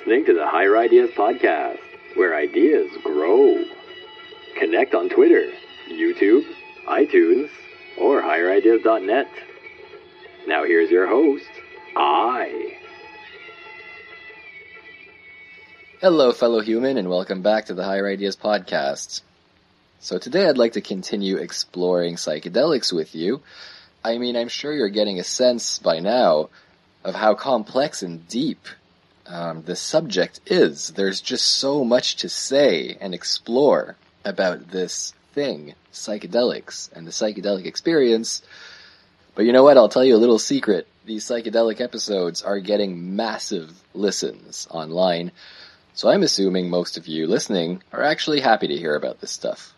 listening to the Higher Ideas Podcast, where ideas grow. Connect on Twitter, YouTube, iTunes, or higherideas.net. Now here's your host, I. Hello, fellow human, and welcome back to the Higher Ideas Podcast. So today I'd like to continue exploring psychedelics with you. I mean, I'm sure you're getting a sense by now of how complex and deep um, the subject is. There's just so much to say and explore about this thing, psychedelics, and the psychedelic experience. But you know what? I'll tell you a little secret. These psychedelic episodes are getting massive listens online. So I'm assuming most of you listening are actually happy to hear about this stuff.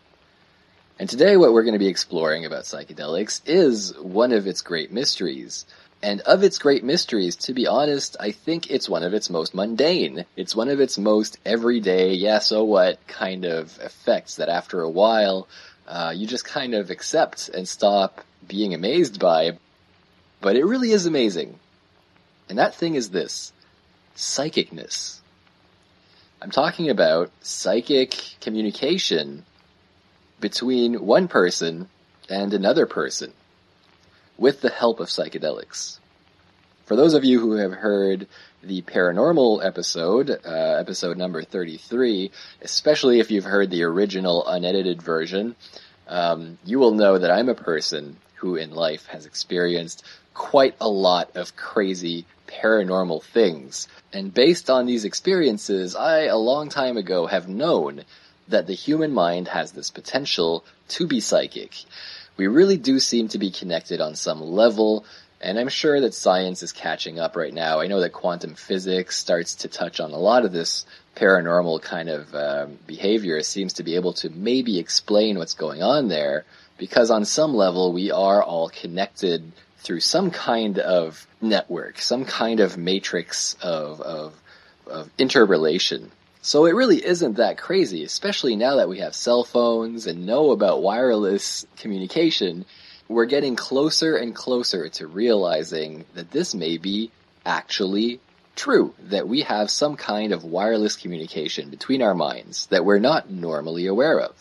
And today what we're going to be exploring about psychedelics is one of its great mysteries. And of its great mysteries, to be honest, I think it's one of its most mundane. It's one of its most everyday, yeah, so what kind of effects that after a while, uh, you just kind of accept and stop being amazed by. But it really is amazing. And that thing is this psychicness. I'm talking about psychic communication between one person and another person with the help of psychedelics. For those of you who have heard the paranormal episode, uh, episode number 33, especially if you've heard the original unedited version, um, you will know that I'm a person who in life has experienced quite a lot of crazy paranormal things. And based on these experiences, I, a long time ago, have known that the human mind has this potential to be psychic. We really do seem to be connected on some level, and I'm sure that science is catching up right now. I know that quantum physics starts to touch on a lot of this paranormal kind of um, behavior. It seems to be able to maybe explain what's going on there, because on some level we are all connected through some kind of network, some kind of matrix of, of, of interrelation. So it really isn't that crazy, especially now that we have cell phones and know about wireless communication. We're getting closer and closer to realizing that this may be actually true, that we have some kind of wireless communication between our minds that we're not normally aware of.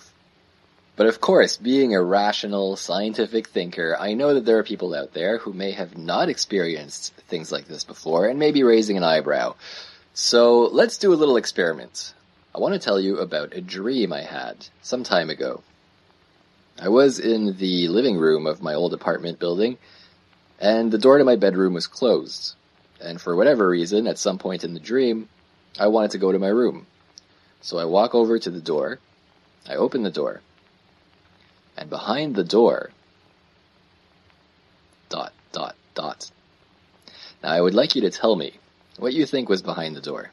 But of course, being a rational, scientific thinker, I know that there are people out there who may have not experienced things like this before and may be raising an eyebrow. So let's do a little experiment. I want to tell you about a dream I had some time ago. I was in the living room of my old apartment building, and the door to my bedroom was closed. And for whatever reason, at some point in the dream, I wanted to go to my room. So I walk over to the door, I open the door, and behind the door, dot, dot, dot. Now I would like you to tell me what you think was behind the door.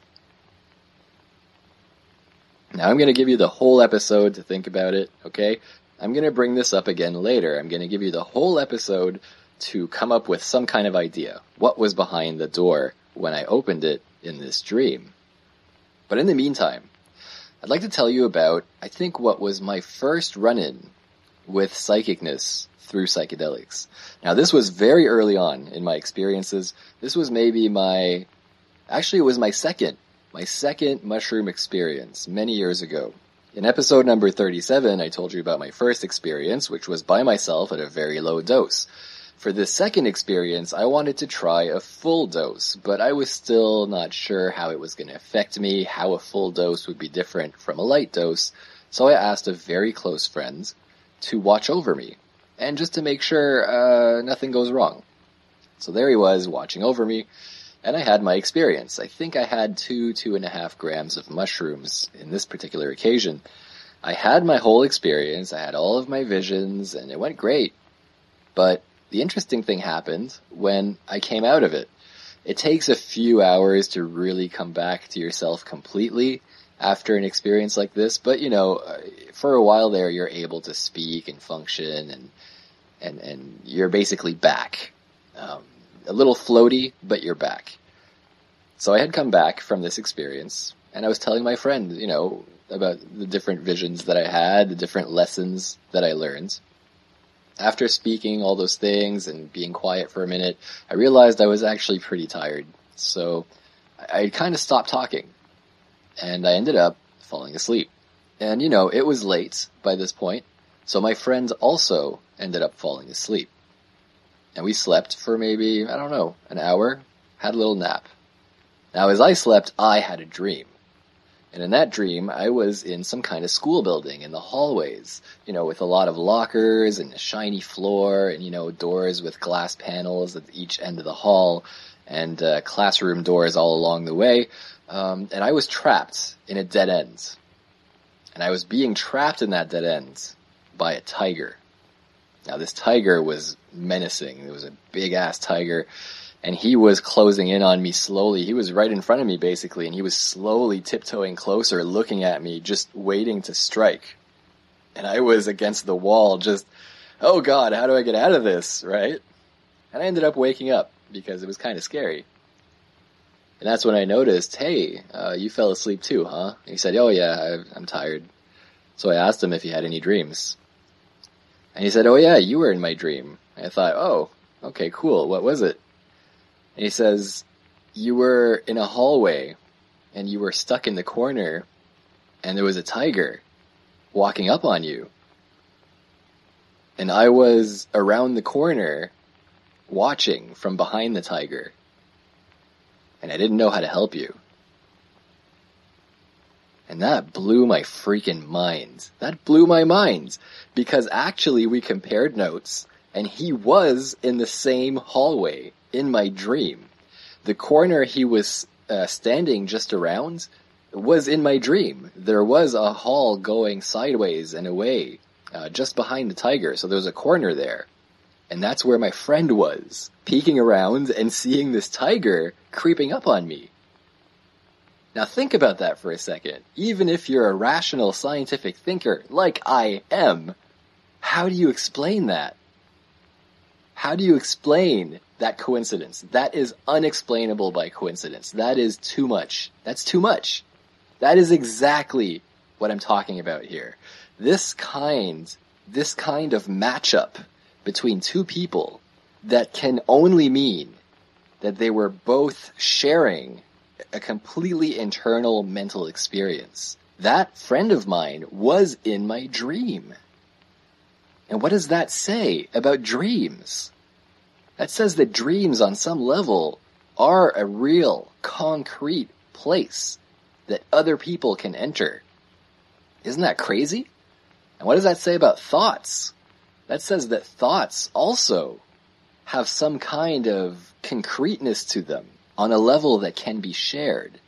Now I'm going to give you the whole episode to think about it, okay? I'm going to bring this up again later. I'm going to give you the whole episode to come up with some kind of idea. What was behind the door when I opened it in this dream? But in the meantime, I'd like to tell you about, I think, what was my first run-in with psychicness through psychedelics. Now this was very early on in my experiences. This was maybe my Actually, it was my second, my second mushroom experience many years ago. In episode number 37, I told you about my first experience, which was by myself at a very low dose. For this second experience, I wanted to try a full dose, but I was still not sure how it was going to affect me, how a full dose would be different from a light dose, so I asked a very close friend to watch over me, and just to make sure uh, nothing goes wrong. So there he was, watching over me, and I had my experience. I think I had two, two and a half grams of mushrooms in this particular occasion. I had my whole experience, I had all of my visions, and it went great. But the interesting thing happened when I came out of it. It takes a few hours to really come back to yourself completely after an experience like this, but you know, for a while there, you're able to speak and function and, and, and you're basically back. Um, a little floaty, but you're back. So I had come back from this experience, and I was telling my friend, you know, about the different visions that I had, the different lessons that I learned. After speaking all those things and being quiet for a minute, I realized I was actually pretty tired. So I kind of stopped talking. and I ended up falling asleep. And you know, it was late by this point, so my friend also ended up falling asleep. And we slept for maybe, I don't know, an hour, had a little nap. Now as I slept, I had a dream. And in that dream, I was in some kind of school building in the hallways, you know, with a lot of lockers and a shiny floor and, you know, doors with glass panels at each end of the hall and uh, classroom doors all along the way. Um, and I was trapped in a dead end. And I was being trapped in that dead end by a tiger. Now this tiger was menacing. It was a big ass tiger and he was closing in on me slowly. He was right in front of me basically, and he was slowly tiptoeing closer, looking at me, just waiting to strike. And I was against the wall, just, oh god, how do I get out of this, right? And I ended up waking up because it was kind of scary. And that's when I noticed, hey, uh, you fell asleep too, huh? And he said, oh yeah, I'm tired. So I asked him if he had any dreams. And he said, oh yeah, you were in my dream. I thought, oh, okay, cool. What was it? And he says, you were in a hallway and you were stuck in the corner and there was a tiger walking up on you. And I was around the corner watching from behind the tiger. And I didn't know how to help you. And that blew my freaking mind. That blew my mind. Because actually we compared notes and he was in the same hallway in my dream. The corner he was uh, standing just around was in my dream. There was a hall going sideways and away, uh, just behind the tiger, so there was a corner there. And that's where my friend was, peeking around and seeing this tiger creeping up on me. Now think about that for a second. Even if you're a rational scientific thinker, like I am, how do you explain that? How do you explain that coincidence? That is unexplainable by coincidence. That is too much. That's too much. That is exactly what I'm talking about here. This kind, this kind of matchup between two people that can only mean that they were both sharing a completely internal mental experience. That friend of mine was in my dream. And what does that say about dreams? That says that dreams on some level are a real, concrete place that other people can enter. Isn't that crazy? And what does that say about thoughts? That says that thoughts also have some kind of concreteness to them on a level that can be shared.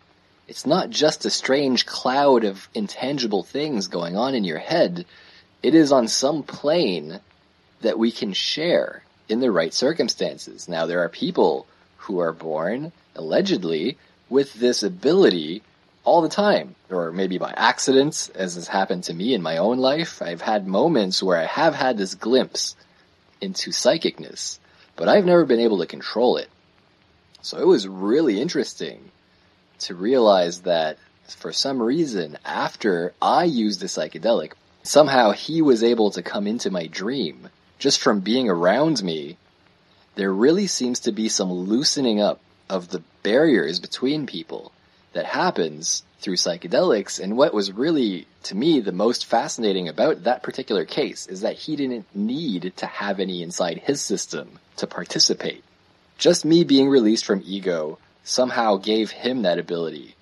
It's not just a strange cloud of intangible things going on in your head. It is on some plane that we can share in the right circumstances. Now, there are people who are born, allegedly, with this ability all the time, or maybe by accident, as has happened to me in my own life. I've had moments where I have had this glimpse into psychicness, but I've never been able to control it. So it was really interesting to realize that for some reason, after I used the psychedelic, somehow he was able to come into my dream just from being around me. There really seems to be some loosening up of the barriers between people that happens through psychedelics. And what was really, to me, the most fascinating about that particular case is that he didn't need to have any inside his system to participate. Just me being released from ego somehow gave him that ability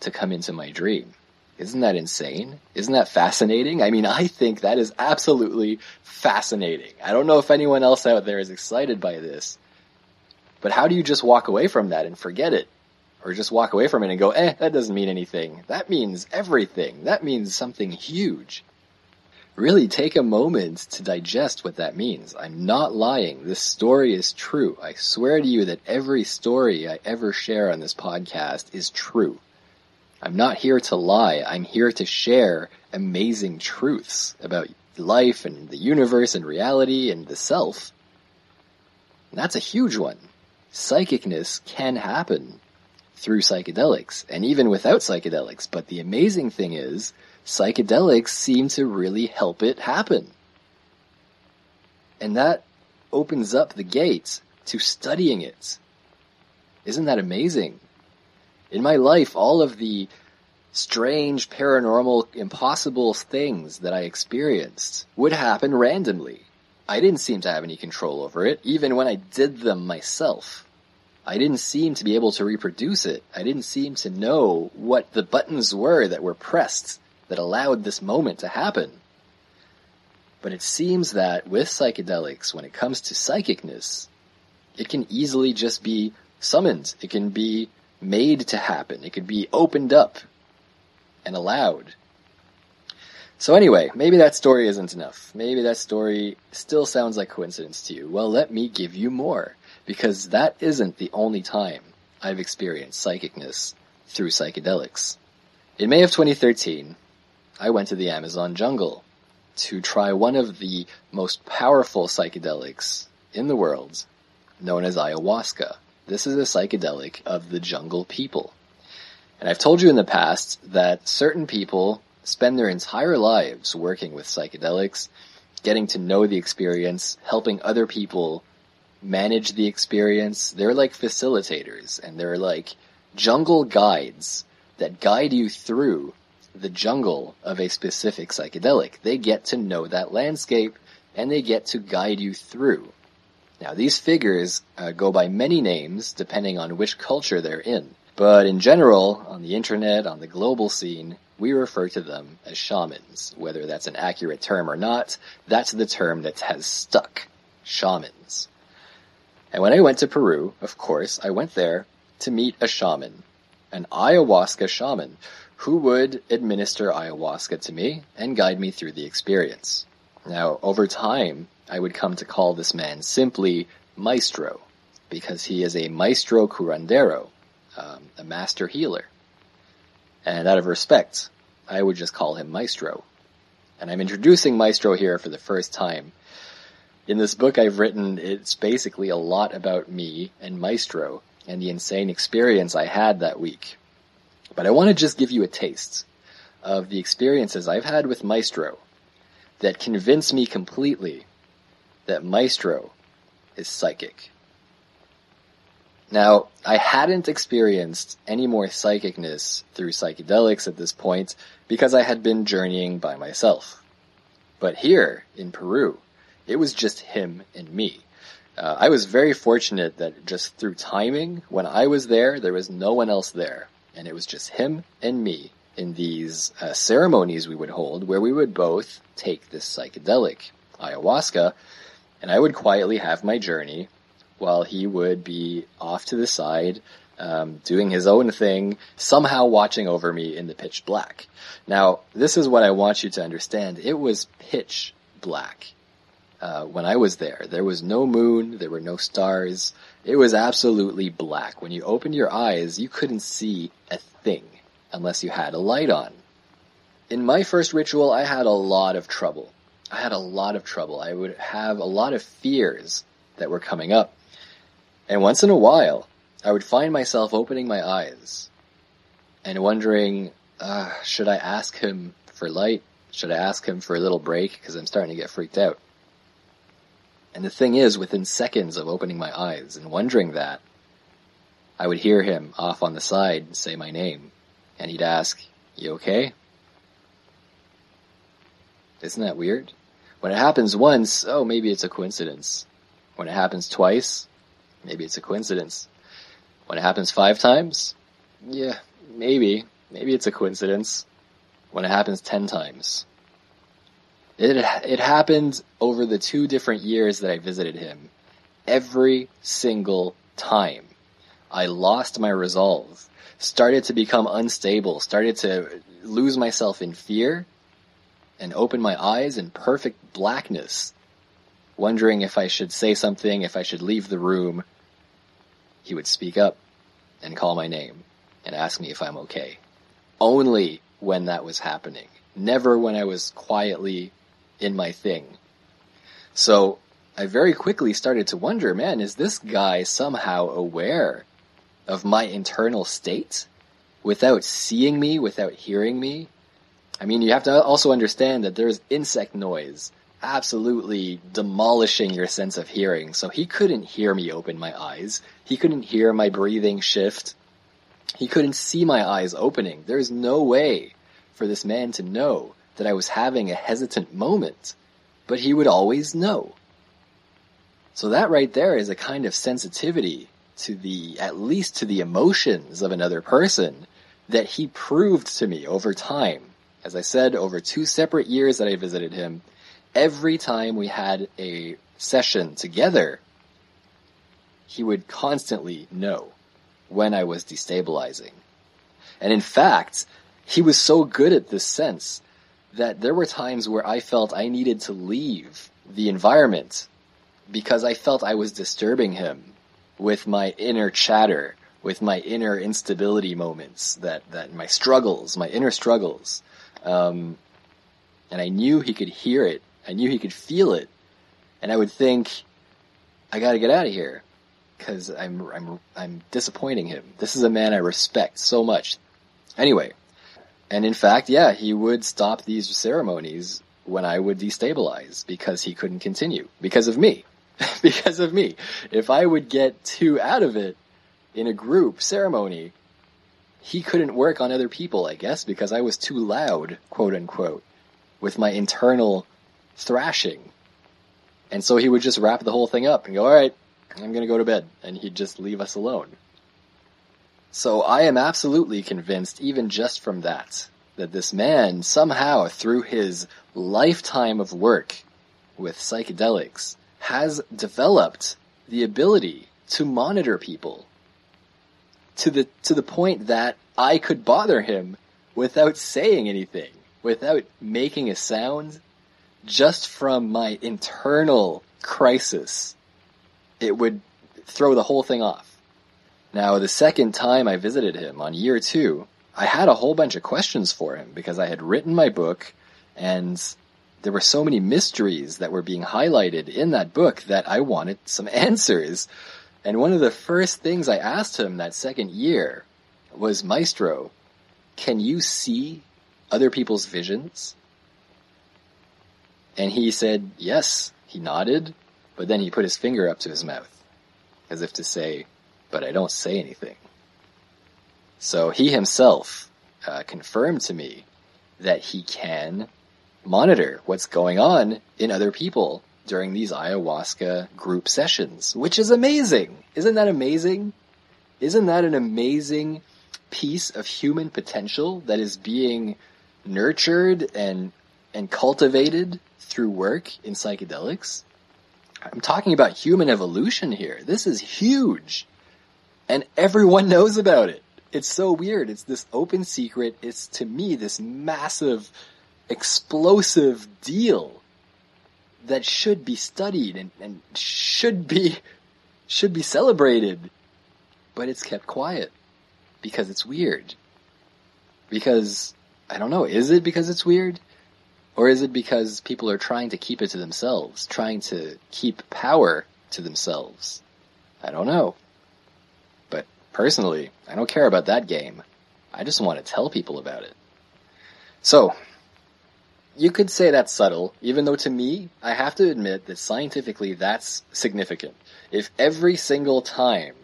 to come into my dream. Isn't that insane? Isn't that fascinating? I mean, I think that is absolutely fascinating. I don't know if anyone else out there is excited by this, but how do you just walk away from that and forget it? Or just walk away from it and go, eh, that doesn't mean anything. That means everything. That means something huge. Really take a moment to digest what that means. I'm not lying. This story is true. I swear to you that every story I ever share on this podcast is true. I'm not here to lie. I'm here to share amazing truths about life and the universe and reality and the self. And that's a huge one. Psychicness can happen through psychedelics and even without psychedelics. But the amazing thing is psychedelics seem to really help it happen. And that opens up the gates to studying it. Isn't that amazing? In my life, all of the strange, paranormal, impossible things that I experienced would happen randomly. I didn't seem to have any control over it, even when I did them myself. I didn't seem to be able to reproduce it. I didn't seem to know what the buttons were that were pressed that allowed this moment to happen. But it seems that with psychedelics, when it comes to psychicness, it can easily just be summoned. It can be made to happen. It could be opened up and allowed. So anyway, maybe that story isn't enough. Maybe that story still sounds like coincidence to you. Well, let me give you more because that isn't the only time I've experienced psychicness through psychedelics. In May of 2013, I went to the Amazon jungle to try one of the most powerful psychedelics in the world, known as ayahuasca. This is a psychedelic of the jungle people. And I've told you in the past that certain people spend their entire lives working with psychedelics, getting to know the experience, helping other people manage the experience. They're like facilitators and they're like jungle guides that guide you through the jungle of a specific psychedelic. They get to know that landscape and they get to guide you through. Now these figures uh, go by many names depending on which culture they're in. But in general, on the internet, on the global scene, we refer to them as shamans. Whether that's an accurate term or not, that's the term that has stuck. Shamans. And when I went to Peru, of course, I went there to meet a shaman, an ayahuasca shaman, who would administer ayahuasca to me and guide me through the experience. Now, over time, I would come to call this man simply Maestro, because he is a Maestro Curandero, um, a master healer. And out of respect, I would just call him Maestro. And I'm introducing Maestro here for the first time in this book I've written, it's basically a lot about me and Maestro and the insane experience I had that week. But I want to just give you a taste of the experiences I've had with Maestro that convince me completely that Maestro is psychic. Now, I hadn't experienced any more psychicness through psychedelics at this point because I had been journeying by myself. But here, in Peru, it was just him and me. Uh, I was very fortunate that just through timing, when I was there, there was no one else there. And it was just him and me in these uh, ceremonies we would hold where we would both take this psychedelic, ayahuasca, and I would quietly have my journey while he would be off to the side, um, doing his own thing, somehow watching over me in the pitch black. Now, this is what I want you to understand. It was pitch black uh, when I was there. There was no moon, there were no stars. It was absolutely black. When you opened your eyes, you couldn't see a thing unless you had a light on. In my first ritual, I had a lot of trouble. I had a lot of trouble. I would have a lot of fears that were coming up. And once in a while, I would find myself opening my eyes and wondering, uh, should I ask him for light? Should I ask him for a little break? Because I'm starting to get freaked out. And the thing is, within seconds of opening my eyes and wondering that, I would hear him off on the side say my name, and he'd ask, You okay? Isn't that weird? When it happens once, oh, maybe it's a coincidence. When it happens twice, maybe it's a coincidence. When it happens five times, yeah, maybe. Maybe it's a coincidence. When it happens ten times, it it happened over the two different years that I visited him. Every single time, I lost my resolve, started to become unstable, started to lose myself in fear, and open my eyes in perfect blackness, wondering if I should say something, if I should leave the room. He would speak up and call my name and ask me if I'm okay. Only when that was happening. Never when I was quietly in my thing. So I very quickly started to wonder, man, is this guy somehow aware of my internal state without seeing me, without hearing me? I mean, you have to also understand that there's insect noise absolutely demolishing your sense of hearing. So he couldn't hear me open my eyes. He couldn't hear my breathing shift. He couldn't see my eyes opening. There's no way for this man to know that I was having a hesitant moment, but he would always know. So that right there is a kind of sensitivity to the, at least to the emotions of another person that he proved to me over time. As I said, over two separate years that I visited him, every time we had a session together, he would constantly know when I was destabilizing. And in fact, he was so good at this sense that there were times where I felt I needed to leave the environment because I felt I was disturbing him with my inner chatter, with my inner instability moments, that, that my struggles, my inner struggles. Um, and I knew he could hear it. I knew he could feel it. And I would think, I gotta get out of here. Cause I'm, I'm, I'm disappointing him. This is a man I respect so much. Anyway. And in fact, yeah, he would stop these ceremonies when I would destabilize because he couldn't continue. Because of me. because of me. If I would get too out of it in a group ceremony, he couldn't work on other people, I guess, because I was too loud, quote unquote, with my internal thrashing. And so he would just wrap the whole thing up and go, alright, I'm gonna go to bed. And he'd just leave us alone. So I am absolutely convinced, even just from that, that this man somehow, through his lifetime of work with psychedelics, has developed the ability to monitor people to the to the point that I could bother him without saying anything, without making a sound, just from my internal crisis. It would throw the whole thing off. Now, the second time I visited him on year two, I had a whole bunch of questions for him because I had written my book and there were so many mysteries that were being highlighted in that book that I wanted some answers. And one of the first things I asked him that second year was, Maestro, can you see other people's visions? And he said, yes. He nodded, but then he put his finger up to his mouth, as if to say, but I don't say anything. So he himself uh, confirmed to me that he can monitor what's going on in other people during these ayahuasca group sessions, which is amazing. Isn't that amazing? Isn't that an amazing piece of human potential that is being nurtured and and cultivated through work in psychedelics? I'm talking about human evolution here. This is huge. And everyone knows about it. It's so weird. It's this open secret. It's to me this massive explosive deal that should be studied and, and should be should be celebrated, but it's kept quiet because it's weird. Because I don't know, is it because it's weird? Or is it because people are trying to keep it to themselves, trying to keep power to themselves? I don't know. But personally, I don't care about that game. I just want to tell people about it. So, you could say that's subtle, even though to me, I have to admit that scientifically that's significant. If every single time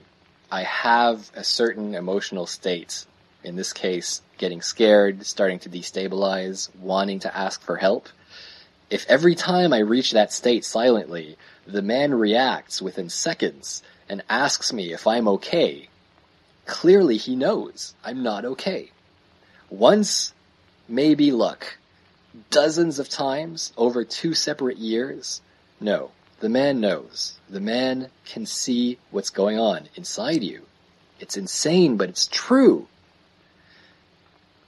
I have a certain emotional state, in this case, getting scared, starting to destabilize, wanting to ask for help, if every time I reach that state silently, the man reacts within seconds and asks me if I'm okay, clearly he knows I'm not okay. Once, maybe luck dozens of times over two separate years? No. The man knows. The man can see what's going on inside you. It's insane, but it's true.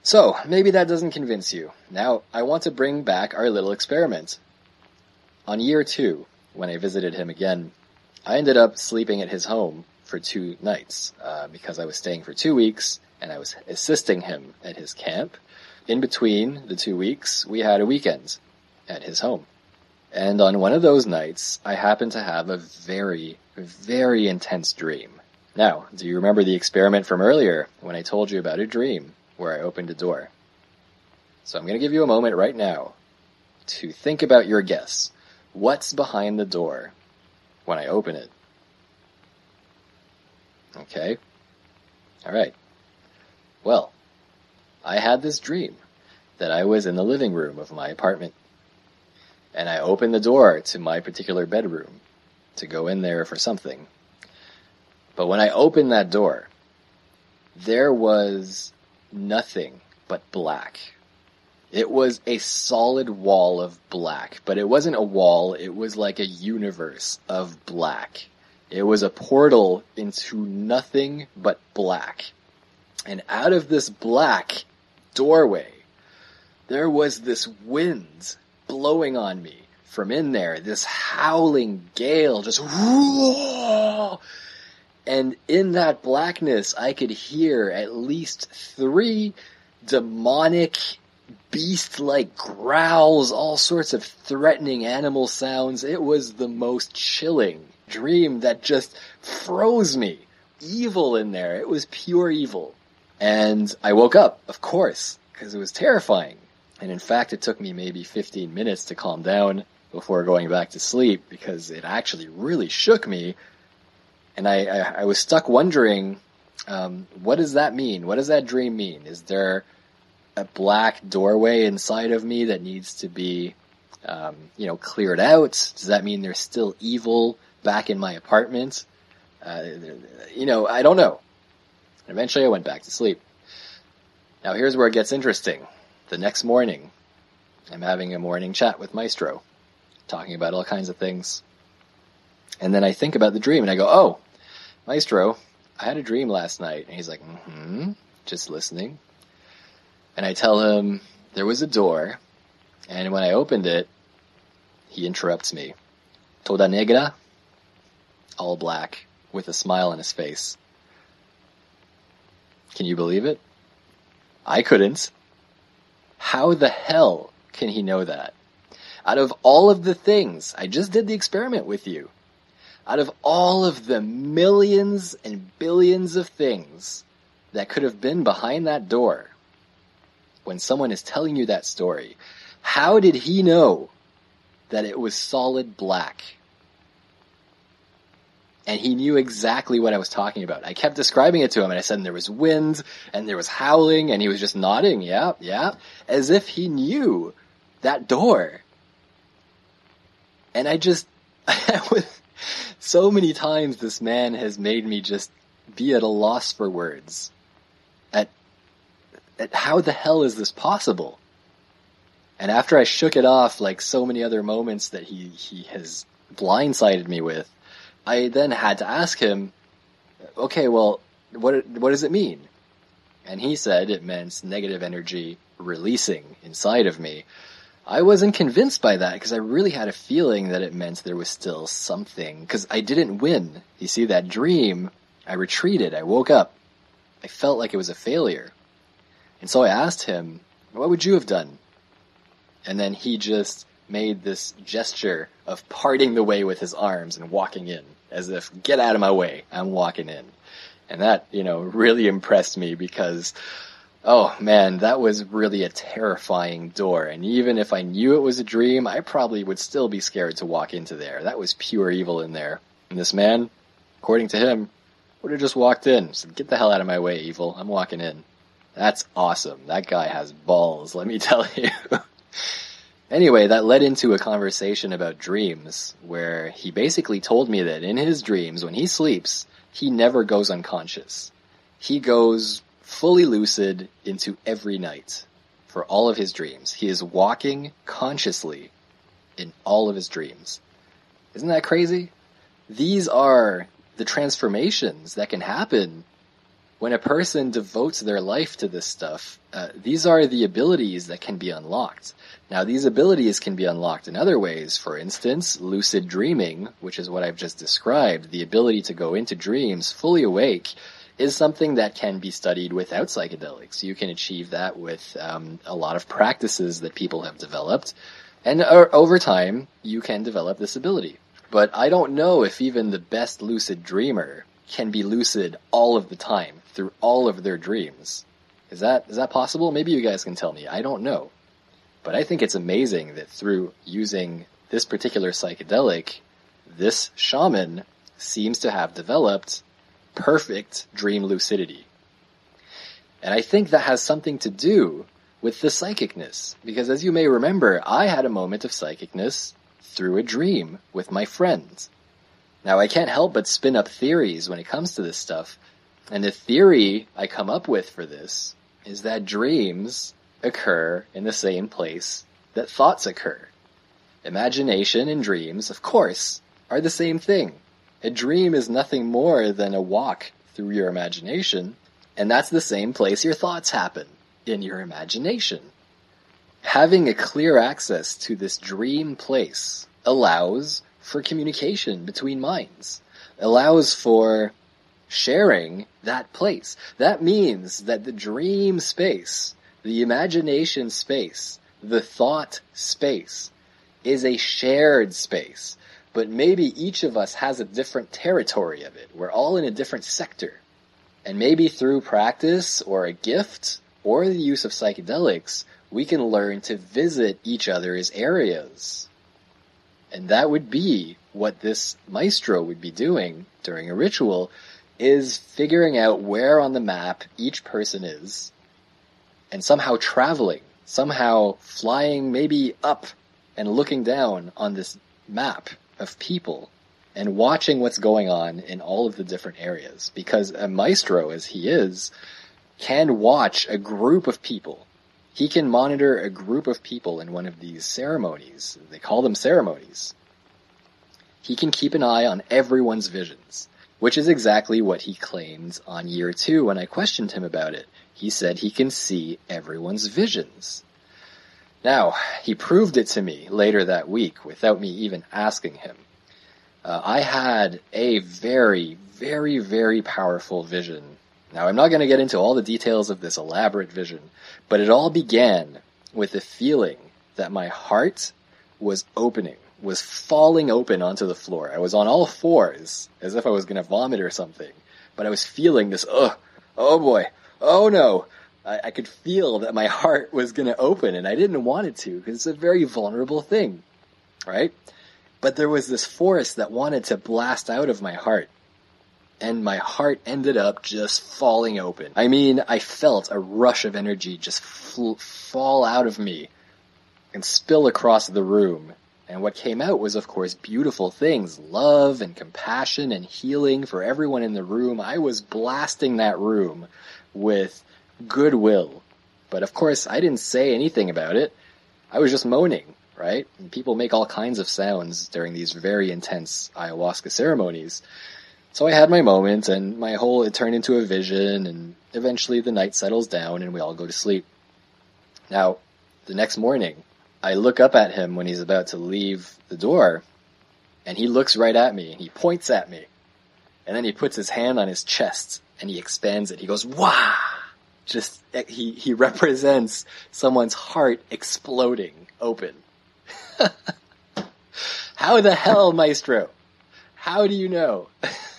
So, maybe that doesn't convince you. Now, I want to bring back our little experiment. On year two, when I visited him again, I ended up sleeping at his home for two nights, uh, because I was staying for two weeks, and I was assisting him at his camp, in between the two weeks, we had a weekend at his home. And on one of those nights, I happened to have a very, very intense dream. Now, do you remember the experiment from earlier when I told you about a dream where I opened a door? So I'm going to give you a moment right now to think about your guess. What's behind the door when I open it? Okay. All right. Well, I had this dream that I was in the living room of my apartment. And I opened the door to my particular bedroom to go in there for something. But when I opened that door, there was nothing but black. It was a solid wall of black, but it wasn't a wall, it was like a universe of black. It was a portal into nothing but black. And out of this black doorway, there was this wind blowing on me from in there, this howling gale just whoa! And in that blackness, I could hear at least three demonic beast-like growls, all sorts of threatening animal sounds. It was the most chilling dream that just froze me. Evil in there. It was pure evil. And I woke up, of course, because it was terrifying. And in fact, it took me maybe 15 minutes to calm down before going back to sleep because it actually really shook me. And I, I, I was stuck wondering, um, what does that mean? What does that dream mean? Is there a black doorway inside of me that needs to be, um, you know, cleared out? Does that mean there's still evil back in my apartment? Uh, you know, I don't know. Eventually I went back to sleep. Now here's where it gets interesting. The next morning, I'm having a morning chat with Maestro, talking about all kinds of things. And then I think about the dream and I go, oh, Maestro, I had a dream last night. And he's like, mm-hmm, just listening. And I tell him there was a door, and when I opened it, he interrupts me. Toda negra, all black, with a smile on his face. Can you believe it? I couldn't. How the hell can he know that? Out of all of the things, I just did the experiment with you. Out of all of the millions and billions of things that could have been behind that door, when someone is telling you that story, how did he know that it was solid black? And he knew exactly what I was talking about. I kept describing it to him and I said and there was wind and there was howling and he was just nodding, yeah, yeah, as if he knew that door. And I just, so many times this man has made me just be at a loss for words. At, at how the hell is this possible? And after I shook it off like so many other moments that he, he has blindsided me with, I then had to ask him, okay, well, what what does it mean? And he said it meant negative energy releasing inside of me. I wasn't convinced by that because I really had a feeling that it meant there was still something because I didn't win. You see that dream, I retreated, I woke up. I felt like it was a failure. And so I asked him, what would you have done? And then he just made this gesture of parting the way with his arms and walking in, as if, get out of my way, I'm walking in. And that, you know, really impressed me because, oh man, that was really a terrifying door. And even if I knew it was a dream, I probably would still be scared to walk into there. That was pure evil in there. And this man, according to him, would have just walked in. Said, get the hell out of my way, evil. I'm walking in. That's awesome. That guy has balls, let me tell you. Anyway, that led into a conversation about dreams, where he basically told me that in his dreams, when he sleeps, he never goes unconscious. He goes fully lucid into every night for all of his dreams. He is walking consciously in all of his dreams. Isn't that crazy? These are the transformations that can happen when a person devotes their life to this stuff. Uh, these are the abilities that can be unlocked. Now, these abilities can be unlocked in other ways. For instance, lucid dreaming, which is what I've just described, the ability to go into dreams fully awake, is something that can be studied without psychedelics. You can achieve that with um, a lot of practices that people have developed, and uh, over time, you can develop this ability. But I don't know if even the best lucid dreamer can be lucid all of the time through all of their dreams. Is that is that possible? Maybe you guys can tell me. I don't know. But I think it's amazing that through using this particular psychedelic, this shaman seems to have developed perfect dream lucidity. And I think that has something to do with the psychicness. Because as you may remember, I had a moment of psychicness through a dream with my friends. Now I can't help but spin up theories when it comes to this stuff. And the theory I come up with for this is that dreams occur in the same place that thoughts occur. Imagination and dreams, of course, are the same thing. A dream is nothing more than a walk through your imagination, and that's the same place your thoughts happen, in your imagination. Having a clear access to this dream place allows for communication between minds, allows for sharing that place. That means that the dream space, the imagination space, the thought space is a shared space, but maybe each of us has a different territory of it. We're all in a different sector. And maybe through practice or a gift or the use of psychedelics, we can learn to visit each other's areas. And that would be what this maestro would be doing during a ritual is figuring out where on the map each person is and somehow traveling, somehow flying maybe up and looking down on this map of people and watching what's going on in all of the different areas. Because a maestro, as he is, can watch a group of people. He can monitor a group of people in one of these ceremonies. They call them ceremonies. He can keep an eye on everyone's visions, which is exactly what he claimed on year two when I questioned him about it. He said he can see everyone's visions. Now, he proved it to me later that week without me even asking him. Uh, I had a very, very, very powerful vision. Now, I'm not going to get into all the details of this elaborate vision, but it all began with the feeling that my heart was opening, was falling open onto the floor. I was on all fours, as if I was going to vomit or something, but I was feeling this, ugh, oh boy, oh no, I, I could feel that my heart was going to open, and I didn't want it to because it's a very vulnerable thing, right? But there was this force that wanted to blast out of my heart. And my heart ended up just falling open. I mean, I felt a rush of energy just fl- fall out of me and spill across the room. And what came out was, of course, beautiful things love and compassion and healing for everyone in the room. I was blasting that room with goodwill. But of course, I didn't say anything about it. I was just moaning, right? And people make all kinds of sounds during these very intense ayahuasca ceremonies. So I had my moment and my whole, it turned into a vision and eventually the night settles down and we all go to sleep. Now, the next morning, I look up at him when he's about to leave the door and he looks right at me and he points at me and then he puts his hand on his chest and he expands it. He goes, "Wow!" Just he he represents someone's heart exploding open. How the hell, Maestro? How do you know?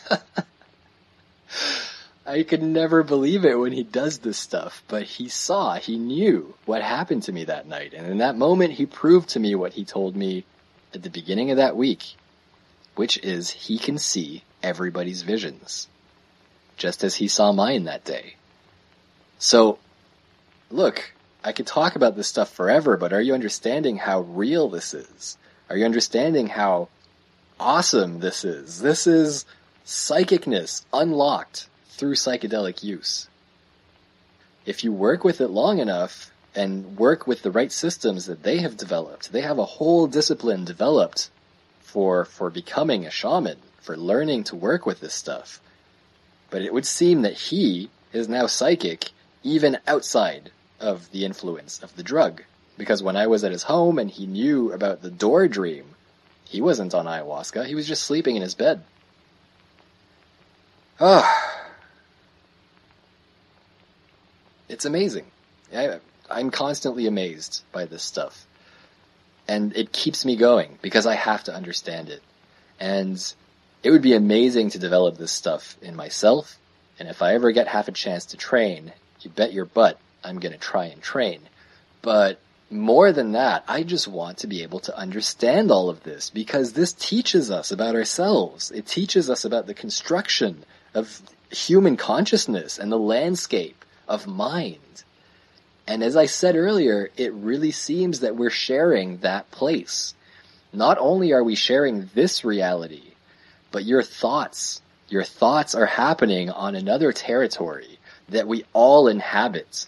I could never believe it when he does this stuff, but he saw, he knew what happened to me that night. And in that moment, he proved to me what he told me at the beginning of that week, which is he can see everybody's visions, just as he saw mine that day. So, look, I could talk about this stuff forever, but are you understanding how real this is? Are you understanding how awesome this is? This is psychicness unlocked through psychedelic use. If you work with it long enough and work with the right systems that they have developed, they have a whole discipline developed for, for becoming a shaman, for learning to work with this stuff. But it would seem that he is now psychic even outside of the influence of the drug. Because when I was at his home and he knew about the door dream, he wasn't on ayahuasca, he was just sleeping in his bed. Ah. It's amazing. I, I'm constantly amazed by this stuff. And it keeps me going because I have to understand it. And it would be amazing to develop this stuff in myself. And if I ever get half a chance to train, you bet your butt I'm going to try and train. But more than that, I just want to be able to understand all of this because this teaches us about ourselves. It teaches us about the construction of human consciousness and the landscape of mind. And as I said earlier, it really seems that we're sharing that place. Not only are we sharing this reality, but your thoughts, your thoughts are happening on another territory that we all inhabit.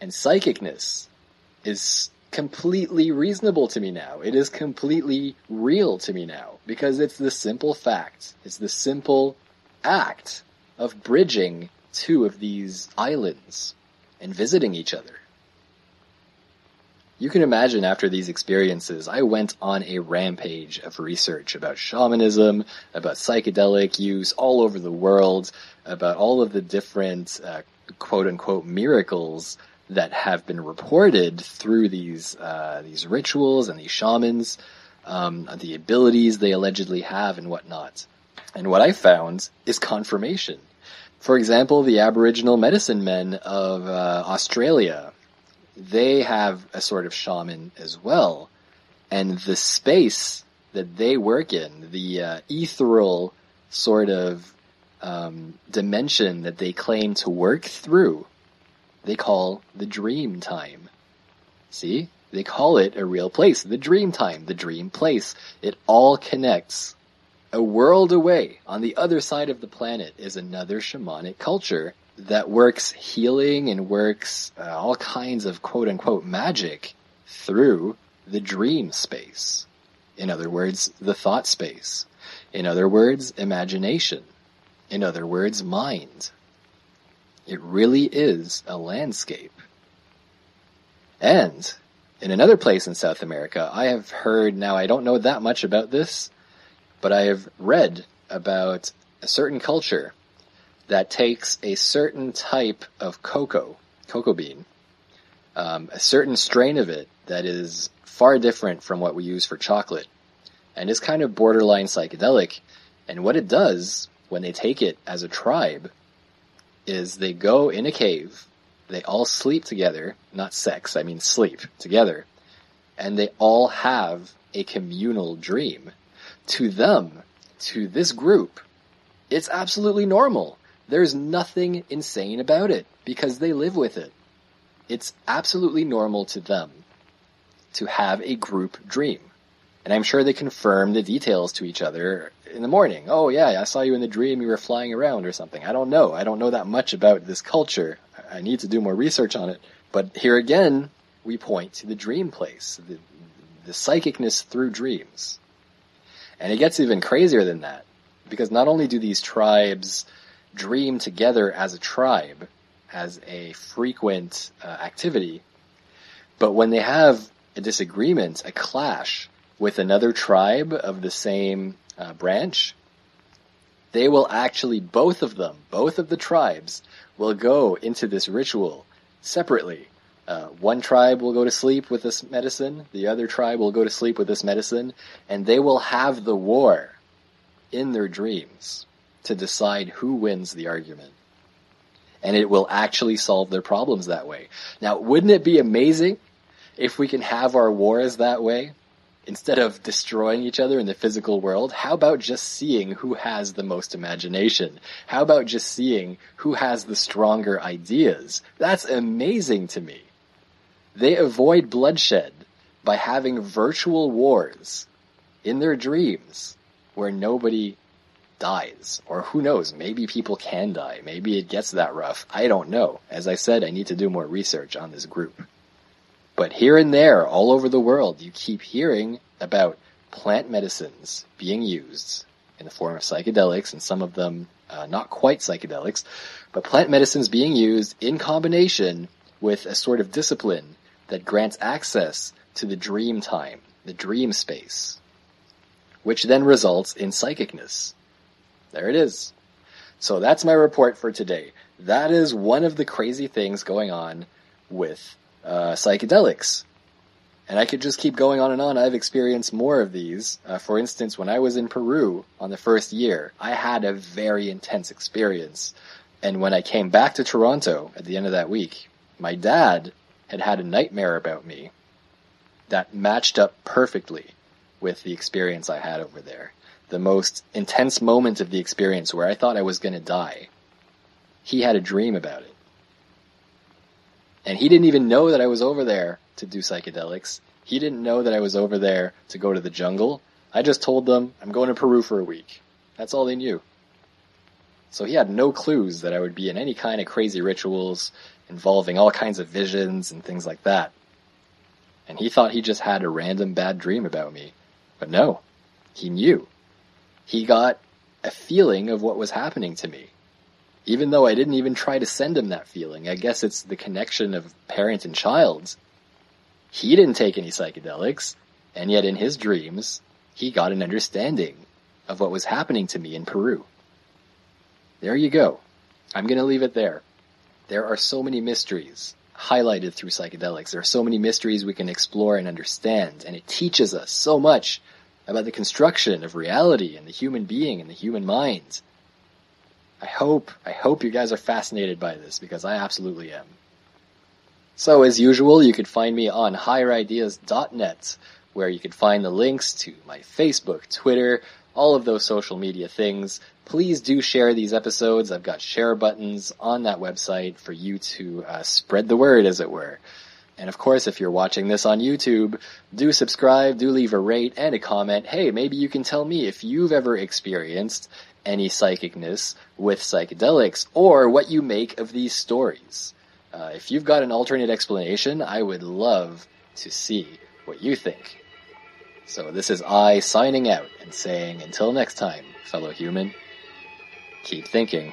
And psychicness is completely reasonable to me now. It is completely real to me now because it's the simple fact. It's the simple act of bridging two of these islands and visiting each other. You can imagine after these experiences, I went on a rampage of research about shamanism, about psychedelic use all over the world, about all of the different uh, quote unquote miracles that have been reported through these uh, these rituals and these shamans, um, the abilities they allegedly have and whatnot. And what I found is confirmation. For example, the Aboriginal medicine men of uh, Australia, they have a sort of shaman as well, and the space that they work in, the uh, ethereal sort of um, dimension that they claim to work through, they call the dream time. See? They call it a real place, the dream time, the dream place. It all connects. A world away, on the other side of the planet, is another shamanic culture that works healing and works uh, all kinds of quote unquote magic through the dream space. In other words, the thought space. In other words, imagination. In other words, mind. It really is a landscape. And in another place in South America, I have heard, now I don't know that much about this, but I have read about a certain culture that takes a certain type of cocoa, cocoa bean, um, a certain strain of it that is far different from what we use for chocolate, and is kind of borderline psychedelic. And what it does when they take it as a tribe is they go in a cave, they all sleep together, not sex, I mean sleep together, and they all have a communal dream. To them, to this group, it's absolutely normal. There's nothing insane about it because they live with it. It's absolutely normal to them to have a group dream. And I'm sure they confirm the details to each other in the morning. Oh yeah, I saw you in the dream, you were flying around or something. I don't know. I don't know that much about this culture. I need to do more research on it. But here again, we point to the dream place, the, the psychicness through dreams. And it gets even crazier than that. Because not only do these tribes dream together as a tribe, as a frequent uh, activity, but when they have a disagreement, a clash with another tribe of the same uh, branch, they will actually, both of them, both of the tribes, will go into this ritual separately. Uh, one tribe will go to sleep with this medicine, the other tribe will go to sleep with this medicine, and they will have the war in their dreams to decide who wins the argument. And it will actually solve their problems that way. Now, wouldn't it be amazing if we can have our wars that way? Instead of destroying each other in the physical world, how about just seeing who has the most imagination? How about just seeing who has the stronger ideas? That's amazing to me. They avoid bloodshed by having virtual wars in their dreams where nobody dies. Or who knows, maybe people can die. Maybe it gets that rough. I don't know. As I said, I need to do more research on this group. But here and there, all over the world, you keep hearing about plant medicines being used in the form of psychedelics and some of them uh, not quite psychedelics, but plant medicines being used in combination with a sort of discipline that grants access to the dream time, the dream space, which then results in psychicness. There it is. So that's my report for today. That is one of the crazy things going on with uh, psychedelics. And I could just keep going on and on. I've experienced more of these. Uh, for instance, when I was in Peru on the first year, I had a very intense experience. And when I came back to Toronto at the end of that week, my dad had had a nightmare about me that matched up perfectly with the experience I had over there the most intense moment of the experience where I thought I was going to die, he had a dream about it. And he didn't even know that I was over there to do psychedelics. He didn't know that I was over there to go to the jungle. I just told them I'm going to Peru for a week. That's all they knew. So he had no clues that I would be in any kind of crazy rituals involving all kinds of visions and things like that. And he thought he just had a random bad dream about me. But no, he knew. He got a feeling of what was happening to me. Even though I didn't even try to send him that feeling. I guess it's the connection of parent and child. He didn't take any psychedelics, and yet in his dreams, he got an understanding of what was happening to me in Peru. There you go. I'm gonna leave it there. There are so many mysteries highlighted through psychedelics. There are so many mysteries we can explore and understand, and it teaches us so much about the construction of reality and the human being and the human mind. I hope, I hope you guys are fascinated by this because I absolutely am. So as usual, you can find me on higherideas.net where you can find the links to my Facebook, Twitter, all of those social media things. Please do share these episodes. I've got share buttons on that website for you to uh, spread the word, as it were. And of course, if you're watching this on YouTube, do subscribe, do leave a rate and a comment. Hey, maybe you can tell me if you've ever experienced any psychicness with psychedelics or what you make of these stories. Uh, if you've got an alternate explanation, I would love to see what you think. So this is I signing out and saying until next time, fellow human, keep thinking.